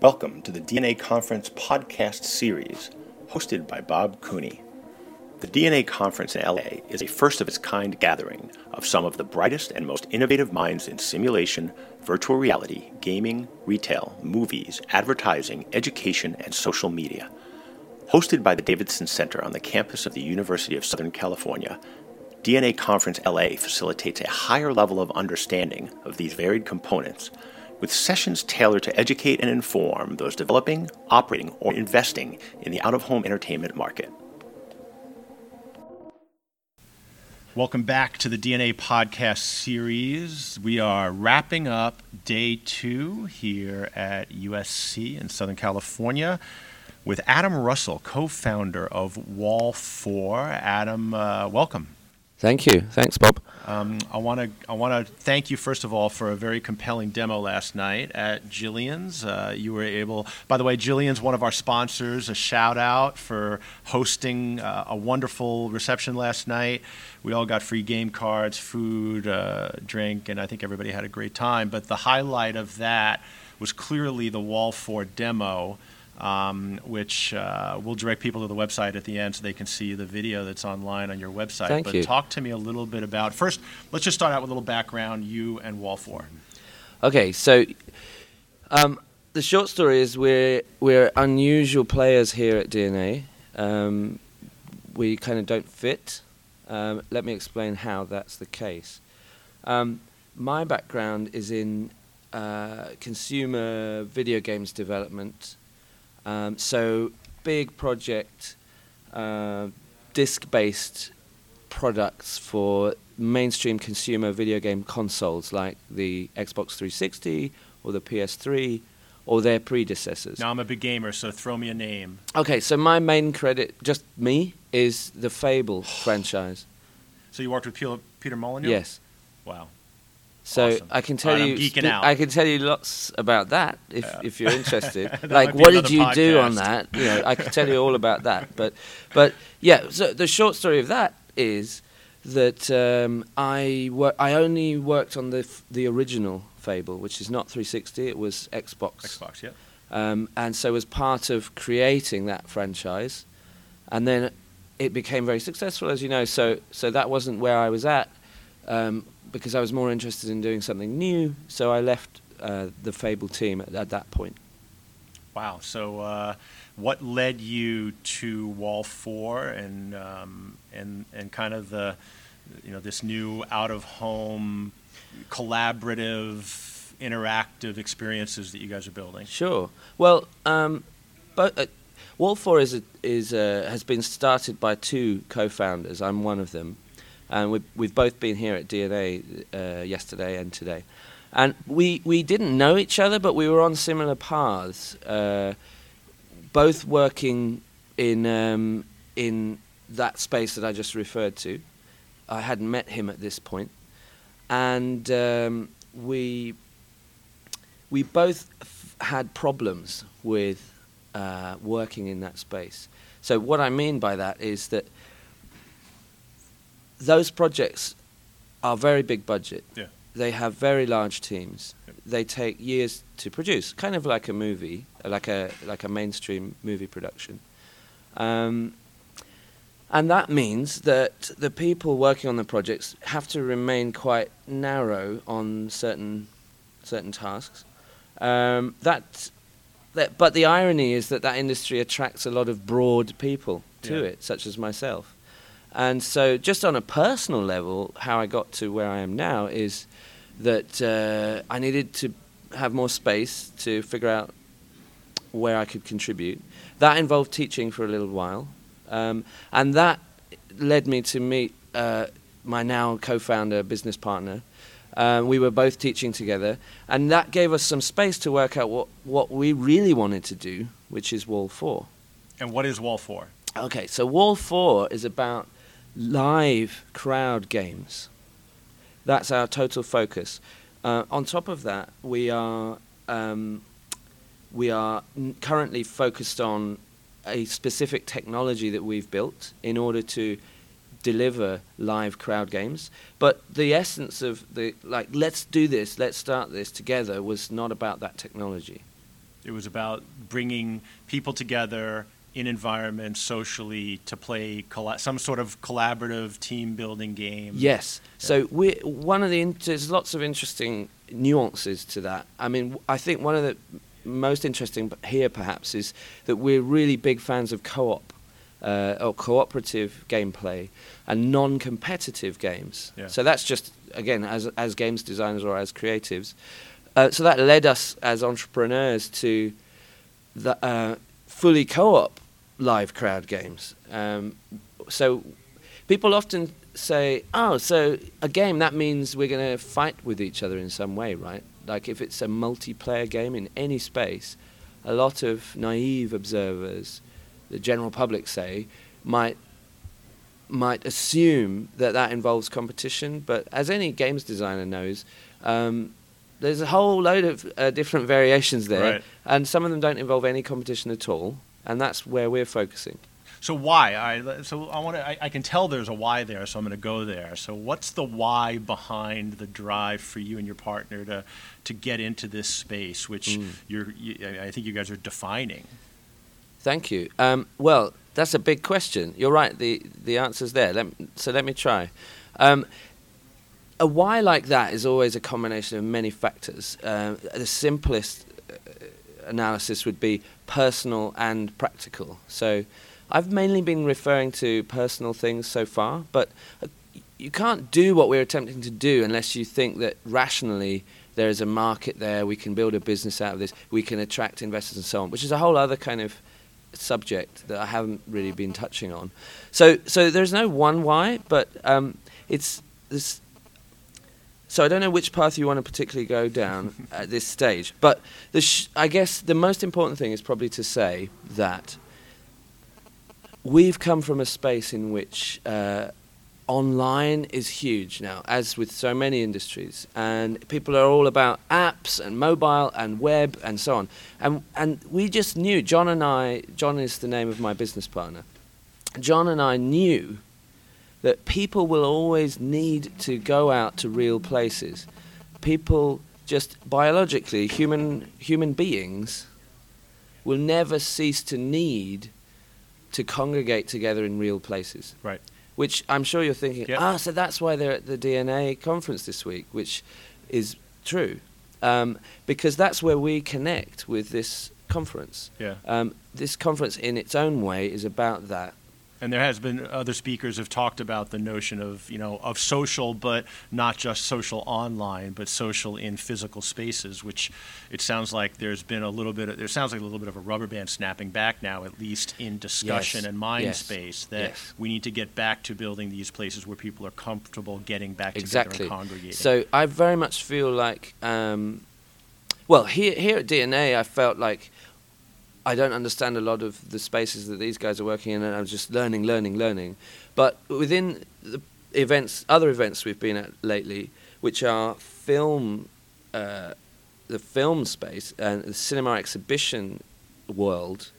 Welcome to the DNA Conference podcast series, hosted by Bob Cooney. The DNA Conference in LA is a first of its kind gathering of some of the brightest and most innovative minds in simulation, virtual reality, gaming, retail, movies, advertising, education, and social media. Hosted by the Davidson Center on the campus of the University of Southern California, DNA Conference LA facilitates a higher level of understanding of these varied components with sessions tailored to educate and inform those developing, operating, or investing in the out of home entertainment market. Welcome back to the DNA podcast series. We are wrapping up day two here at USC in Southern California with Adam Russell, co founder of Wall 4. Adam, uh, welcome. Thank you. Thanks, Bob. Um, I want to I want to thank you first of all for a very compelling demo last night at Jillian's. Uh, you were able, by the way, Jillian's one of our sponsors. A shout out for hosting uh, a wonderful reception last night. We all got free game cards, food, uh, drink, and I think everybody had a great time. But the highlight of that was clearly the Wall 4 demo um, which uh, we'll direct people to the website at the end so they can see the video that's online on your website. Thank but you. talk to me a little bit about first. Let's just start out with a little background. You and Wall Four. Okay, so um, the short story is we're we're unusual players here at DNA. Um, we kind of don't fit. Um, let me explain how that's the case. Um, my background is in uh, consumer video games development um, so big project, uh, disc-based products for mainstream consumer video game consoles like the Xbox 360 or the PS3 or their predecessors. Now I'm a big gamer, so throw me a name. Okay, so my main credit, just me, is the Fable franchise. So you worked with Peter, Peter Molyneux? Yes. Wow. So Awesome. I can tell right, you, spe- out. I can tell you lots about that if Yeah. if you're interested. Like, what did you do on that? You know, I can tell you all about that. But but yeah, so the short story of that is that um, I wor- I only worked on the f- the original Fable, which is not 360. It was Xbox. Xbox, yeah. Um, and so was part of creating that franchise, and then it became very successful, as you know. So so that wasn't where I was at, um, because I was more interested in doing something new. So I left uh, the Fable team at, at that point. Wow. So, uh, what led you to Wall Four and um, and and kind of the you know this new out of home collaborative interactive experiences that you guys are building? Sure. Well, um, but, uh, Wall Four is a, is a, has been started by two co-founders. I'm one of them, and we've we've both been here at DNA uh, yesterday and today, and we we didn't know each other, but we were on similar paths, uh, both working in um, in that space that I just referred to. I hadn't met him at this point. and um, we we both f- had problems with uh, working in that space. So what I mean by that is that those projects are very big budget. Yeah. They have very large teams. Yep. They take years to produce, kind of like a movie, like a like a mainstream movie production. Um, and that means that the people working on the projects have to remain quite narrow on certain certain tasks. Um, that, that, but the irony is that that industry attracts a lot of broad people to Yeah. it, such as myself. And so, just on a personal level, how I got to where I am now is that uh, I needed to have more space to figure out where I could contribute. That involved teaching for a little while, um, and that led me to meet uh, my now co-founder, business partner. Um, we were both teaching together, and that gave us some space to work out what, what we really wanted to do, which is Wall 4. And what is Wall Four? Okay, so Wall 4 is about live crowd games. That's our total focus. Uh, on top of that, we are um, we are n- currently focused on a specific technology that we've built in order to deliver live crowd games. But the essence of the like, let's do this, let's start this together, was not about that technology. It was about bringing people together in environments socially to play colla- some sort of collaborative team building game. Yes. So we one of the in- there's lots of interesting nuances to that. I mean, I think one of the most interesting here perhaps is that we're really big fans of co-op uh, or cooperative gameplay and non-competitive games. Yeah. So that's just again as as games designers or as creatives. Uh, so that led us as entrepreneurs to the uh, fully co-op live crowd games. Um, so people often say, "Oh, so a game that means we're going to fight with each other in some way, right?" Like if it's a multiplayer game in any space, a lot of naive observers, the general public say, might might assume that that involves competition, but as any games designer knows, um, there's a whole load of uh, different variations there, Right. and some of them don't involve any competition at all, and that's where we're focusing. So why? I so I want to. I, I can tell there's a why there, so I'm going to go there. So what's the why behind the drive for you and your partner to to get into this space, which Mm. you're? You, I think you guys are defining. Thank you. Um, well, that's a big question. You're right. The the answer's there. Let, so let me try. Um, a why like that is always a combination of many factors. Uh, the simplest uh, analysis would be personal and practical. So I've mainly been referring to personal things so far, but uh, you can't do what we're attempting to do unless you think that rationally there is a market there, we can build a business out of this, we can attract investors and so on, which is a whole other kind of subject that I haven't really been touching on. So, so there's no one why, but um, it's this. So I don't know which path you want to particularly go down at this stage, but the sh- I guess the most important thing is probably to say that we've come from a space in which uh, online is huge now, as with so many industries, and people are all about apps and mobile and web and so on. And and we just knew John and I. John is the name of my business partner. John and I knew that people will always need to go out to real places. People just biologically, human human beings will never cease to need to congregate together in real places. Right. Which I'm sure you're thinking, Yep. ah, so that's why they're at the DNA conference this week, which is true. Um, because that's where we connect with this conference. Yeah. Um, this conference, in its own way, is about that. And there has been other speakers have talked about the notion of you know of social, but not just social online, but social in physical spaces. Which it sounds like there's been a little bit. Of, there sounds like a little bit of a rubber band snapping back now, at least in discussion Yes. and mind Yes. space. That Yes. we need to get back to building these places where people are comfortable getting back exactly. together and congregating. So I very much feel like, um, well, here here at DNA, I felt like I don't understand a lot of the spaces that these guys are working in, and I'm just learning, learning, learning. But within the events, other events we've been at lately, which are film, uh, the film space and the cinema exhibition world,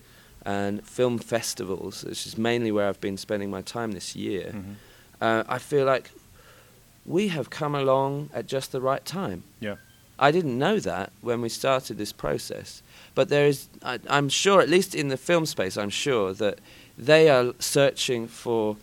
and film festivals, which is mainly where I've been spending my time this year. Mhm. Uh, I feel like we have come along at just the right time. Yeah. I didn't know that when we started this process, but there is, I, I'm sure, at least in the film space, I'm sure that they are searching for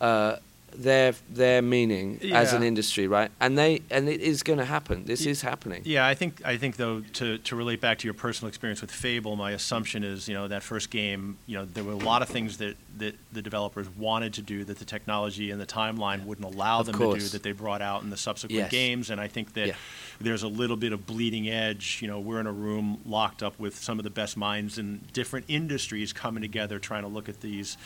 uh, their their meaning as an industry, right? And they and it is going to happen. This is happening. Yeah, I think I think though to, to relate back to your personal experience with Fable, my assumption is you know that first game, you know there were a lot of things that, that the developers wanted to do that the technology and the timeline wouldn't allow Of them to do that they brought out in the subsequent Yes. games, and I think that Yeah. there's a little bit of bleeding edge. You know, we're in a room locked up with some of the best minds in different industries coming together, trying to look at these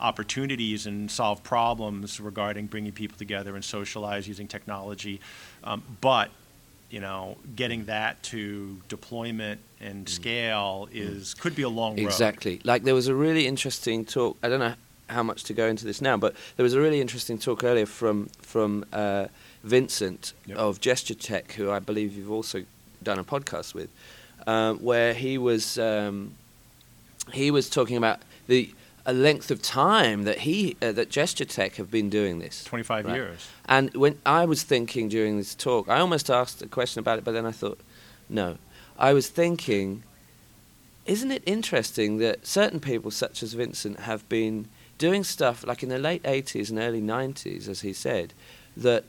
opportunities and solve problems regarding bringing people together and socialize using technology. Um, but you know, getting that to deployment and scale is could be a long road. Mm. Exactly. Like there was a really interesting talk. I don't know how much to go into this now, but there was a really interesting talk earlier from from uh, Vincent Yep. of GestureTek, who I believe you've also done a podcast with, um, where he was um, he was talking about the a length of time that he uh, that GestureTek have been doing this. 25 Right. years. And when I was thinking during this talk, I almost asked a question about it, but then I thought, no. I was thinking, isn't it interesting that certain people, such as Vincent, have been doing stuff like in the late 80s and early 90s, as he said, that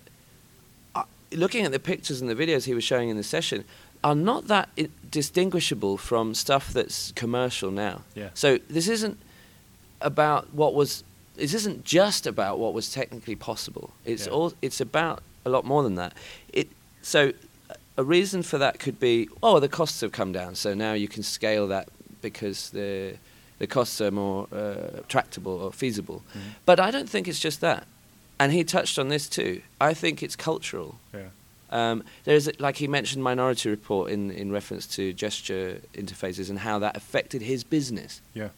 uh, looking at the pictures and the videos he was showing in the session are not that i- distinguishable from stuff that's commercial now. Yeah. So this isn't about what was. This isn't just about what was technically possible. It's Yeah. all. It's about a lot more than that. It. So a reason for that could be, oh, the costs have come down, so now you can scale that because the the costs are more uh, tractable or feasible. Mhm. But I don't think it's just that. And he touched on this too. I think it's cultural. Yeah. Um, there's like he mentioned Minority Report in, in reference to gesture interfaces and how that affected his business Yeah.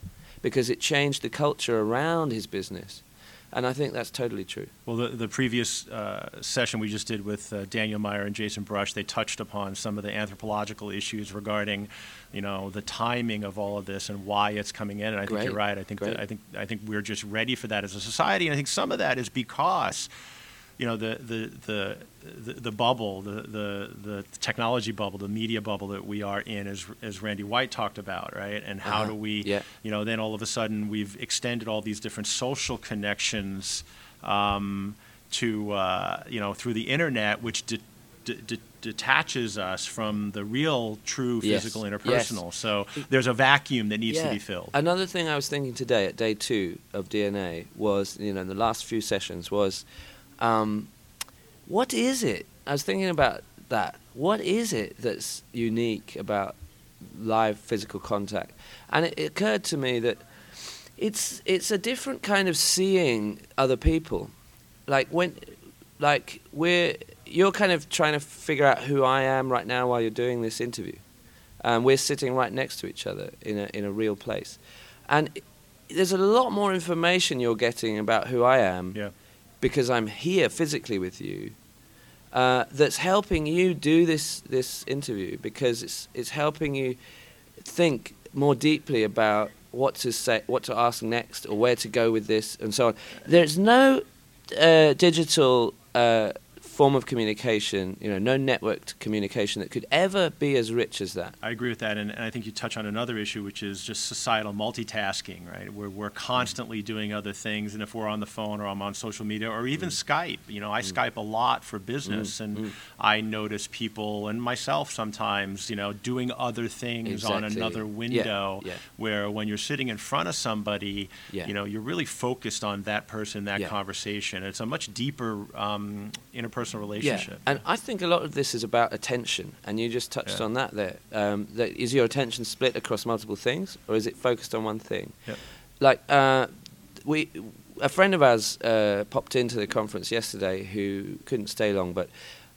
Because it changed the culture around his business, and I think that's totally true. Well, the, the previous uh, session we just did with uh, Daniel Meyer and Jason Brush, they touched upon some of the anthropological issues regarding, you know, the timing of all of this and why it's coming in. And I think you're right. I think that, I think I think we're just ready for that as a society, and I think some of that is because. You know the the, the the bubble, the, the the technology bubble, the media bubble that we are in, as as Randy White talked about, right? And how Uh-huh. do we, Yeah. you know, then all of a sudden we've extended all these different social connections um, to, uh, you know, through the internet, which de- de- de- detaches us from the real, true physical yes. interpersonal. So there's a vacuum that needs to be filled. Another thing I was thinking today at day two of DNA was, you know, in the last few sessions was, um, what is it? I was thinking about that. What is it that's unique about live physical contact? And it, it occurred to me that it's it's a different kind of seeing other people. Like when, like we're you're kind of trying to figure out who I am right now while you're doing this interview. Um, we're sitting right next to each other in a in a real place, and there's a lot more information you're getting about who I am yeah. Because I'm here physically with you. Uh, that's helping you do this this interview because it's it's helping you think more deeply about what to say, what to ask next, or where to go with this, and so on. There's no uh, digital uh, form of communication, you know, no networked communication that could ever be as rich as that. I agree with that, and, and I think you touch on another issue, which is just societal multitasking, right? Where we're mm. constantly doing other things, and if we're on the phone or I'm on social media or even mm. Skype, you know, I mm. Skype a lot for business, and I notice people and myself sometimes, you know, doing other things on another window. yeah. Where when you're sitting in front of somebody, Yeah. you know, you're really focused on that person, that Yeah. conversation. It's a much deeper um, interpersonal relationship. Yeah, and I think a lot of this is about attention, and you just touched Yeah. on that there. Um, that is your attention split across multiple things, or is it focused on one thing? Yep. Like uh, we, a friend of ours uh, popped into the conference yesterday who couldn't stay long, but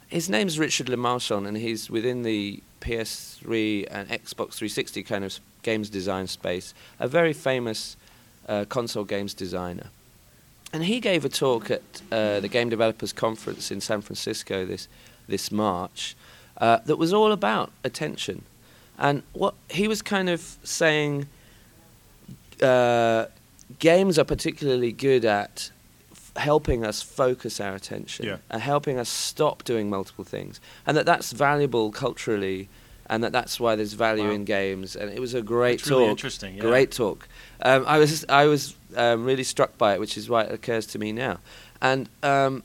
his name's Richard Lemarchand, and he's within the PS3 and Xbox 360 kind of games design space, a very famous uh, console games designer. And he gave a talk at uh, the Game Developers Conference in San Francisco this this March uh, that was all about attention. And what he was kind of saying, uh, games are particularly good at f- helping us focus our attention Yeah. and helping us stop doing multiple things, and that that's valuable culturally. And that that's why there's value Wow. in games, and it was a great That's really interesting, yeah. Great talk. Um, I was I was um, really struck by it, which is why it occurs to me now. And um,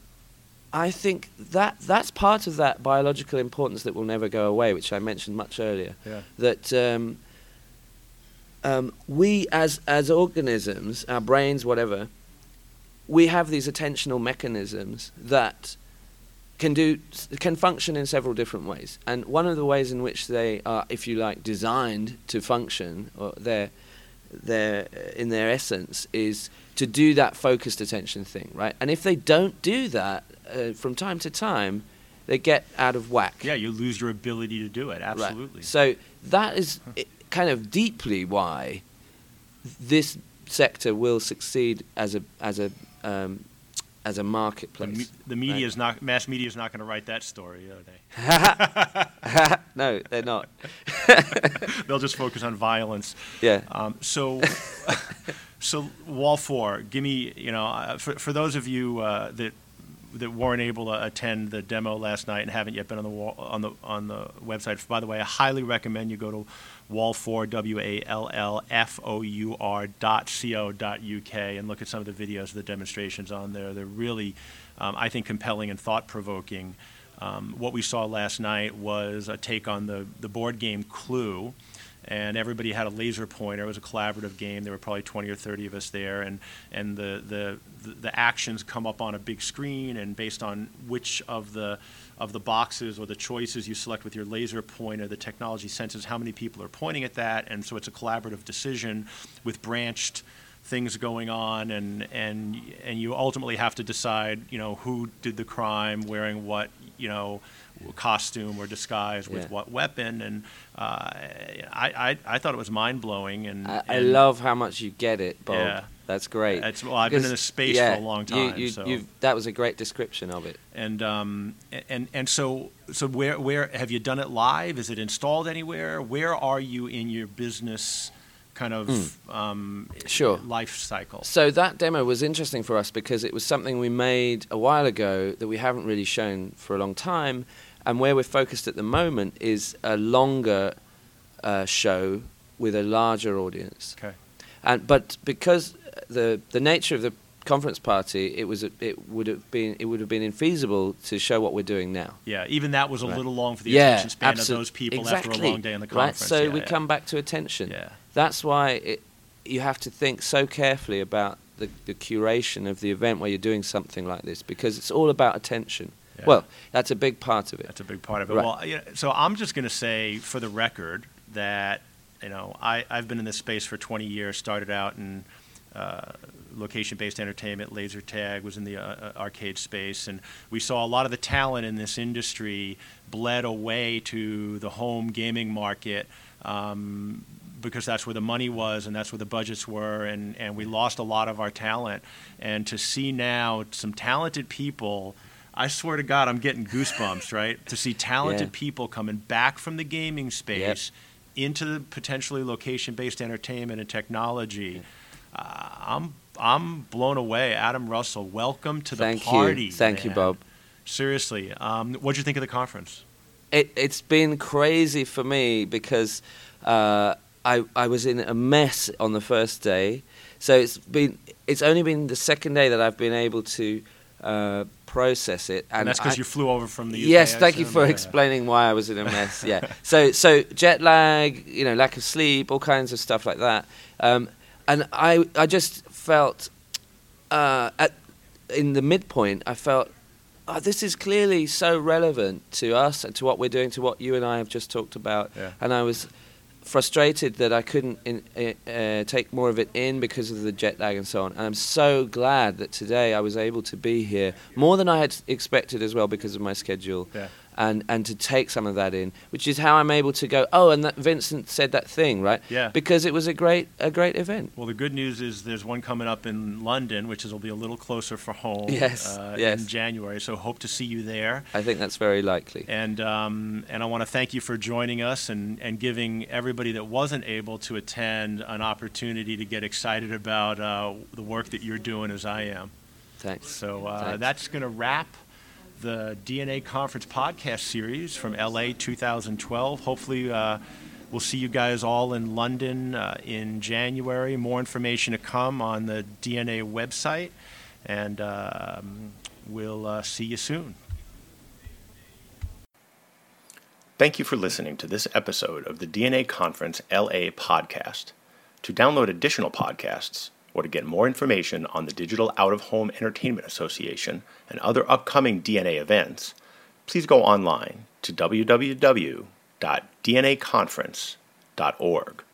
I think that that's part of that biological importance that will never go away, which I mentioned much earlier. Yeah. That um, um, we, as as organisms, our brains, whatever, we have these attentional mechanisms that can do can function in several different ways. And one of the ways in which they are, if you like, designed to function, or they're their in their essence is to do that focused attention thing, right? And if they don't do that uh, from time to time, they get out of whack. Yeah, you lose your ability to do it. Right. Absolutely. So that is kind of deeply why this sector will succeed as a as a um, as a The, marketplace. me- the media right? is not mass media is not going to write that story, are they? no, they're not. They'll just focus on violence. Yeah. Um, so, so Wall Four, give me you know uh, for for those of you uh, that that weren't able to attend the demo last night and haven't yet been on the wall, on the on the website. By the way, I highly recommend you go to Wall4, W A L L F O U R dot C O dot UK, and look at some of the videos of the demonstrations on there. They're really, um, I think, compelling and thought provoking. Um, what we saw last night was a take on the, the board game Clue and everybody had a laser pointer. It was a collaborative game. There were probably 20 or 30 of us there, and and the the the actions come up on a big screen, and based on which of the of the boxes or the choices you select with your laser pointer, the technology senses how many people are pointing at that, and so it's a collaborative decision with branched things going on, and and and you ultimately have to decide, you know, who did the crime, wearing what, you know costume or disguise with yeah. what weapon, and uh, I, I, I thought it was mind blowing. And, I, I, love how much you get it, Bob. Yeah. That's great. It's, well, I've been in this space yeah, for a long time. You, you, so. that was a great description of it. And um, and and so so where where have you done it live? Is it installed anywhere? Where are you in your business? kind of mm. um, sure. life cycle. So that demo was interesting for us because it was something we made a while ago that we haven't really shown for a long time, and where we're focused at the moment is a longer uh, show with a larger audience. Okay. And but because the the nature of the conference party, it was a, it would have been it would have been infeasible to show what we're doing now. Yeah, even that was a right. little long for the yeah, attention span of those people exactly. after a long day in the conference. Right, so yeah, we yeah. come back to attention. Yeah, that's why it, you have to think so carefully about the, the curation of the event where you're doing something like this because it's all about attention. Yeah. Well, that's a big part of it. That's a big part of it. Right. Well, you know, so I'm just going to say, for the record, that you know I, I've been in this space for 20 years. Started out in uh, location-based entertainment, laser tag was in the uh, uh, arcade space, and we saw a lot of the talent in this industry bled away to the home gaming market. Um, because that's where the money was and that's where the budgets were, and, and we lost a lot of our talent. And to see now some talented people I swear to God, I'm getting goosebumps, right? To see talented yeah. people coming back from the gaming space yep. into the potentially location-based entertainment and technology. Uh, I'm I'm blown away. Adam Russell, welcome to the Thank party. You. Thank man. you, Bob. Seriously, um, what did you think of the conference? It, has been crazy for me because uh, I I was in a mess on the first day, so it's been it's only been the second day that I've been able to. Uh, process it. And, and that's because you flew over from the UK. Yes, thank you for explaining why I was in a mess. yeah. So so jet lag, you know, lack of sleep, all kinds of stuff like that. Um, and I I just felt uh, at in the midpoint, I felt. Oh, this is clearly so relevant to us and to what we're doing, to what you and I have just talked about. Yeah. And I was frustrated that I couldn't in, uh, take more of it in because of the jet lag and so on. And I'm so glad that today I was able to be here more than I had expected as well because of my schedule. Yeah and and to take some of that in, which is how I'm able to go. Oh, and that Vincent said that thing, right? Yeah. Because it was a great a great event. Well, the good news is there's one coming up in London, which is will be a little closer for home. Yes. Uh, yes. In January, so hope to see you there. I think that's very likely. And um, and I want to thank you for joining us and and giving everybody that wasn't able to attend an opportunity to get excited about uh, the work that you're doing as I am. Thanks. So uh, Thanks. that's going to wrap the DNA Conference podcast series from LA 2012. Hopefully, uh, we'll see you guys all in London uh, in January. More information to come on the DNA website, and um, we'll uh, see you soon. Thank you for listening to this episode of the DNA Conference LA podcast. To download additional podcasts, or to get more information on the Digital Out of Home Entertainment Association and other upcoming DNA events, please go online to www.dnaconference.org.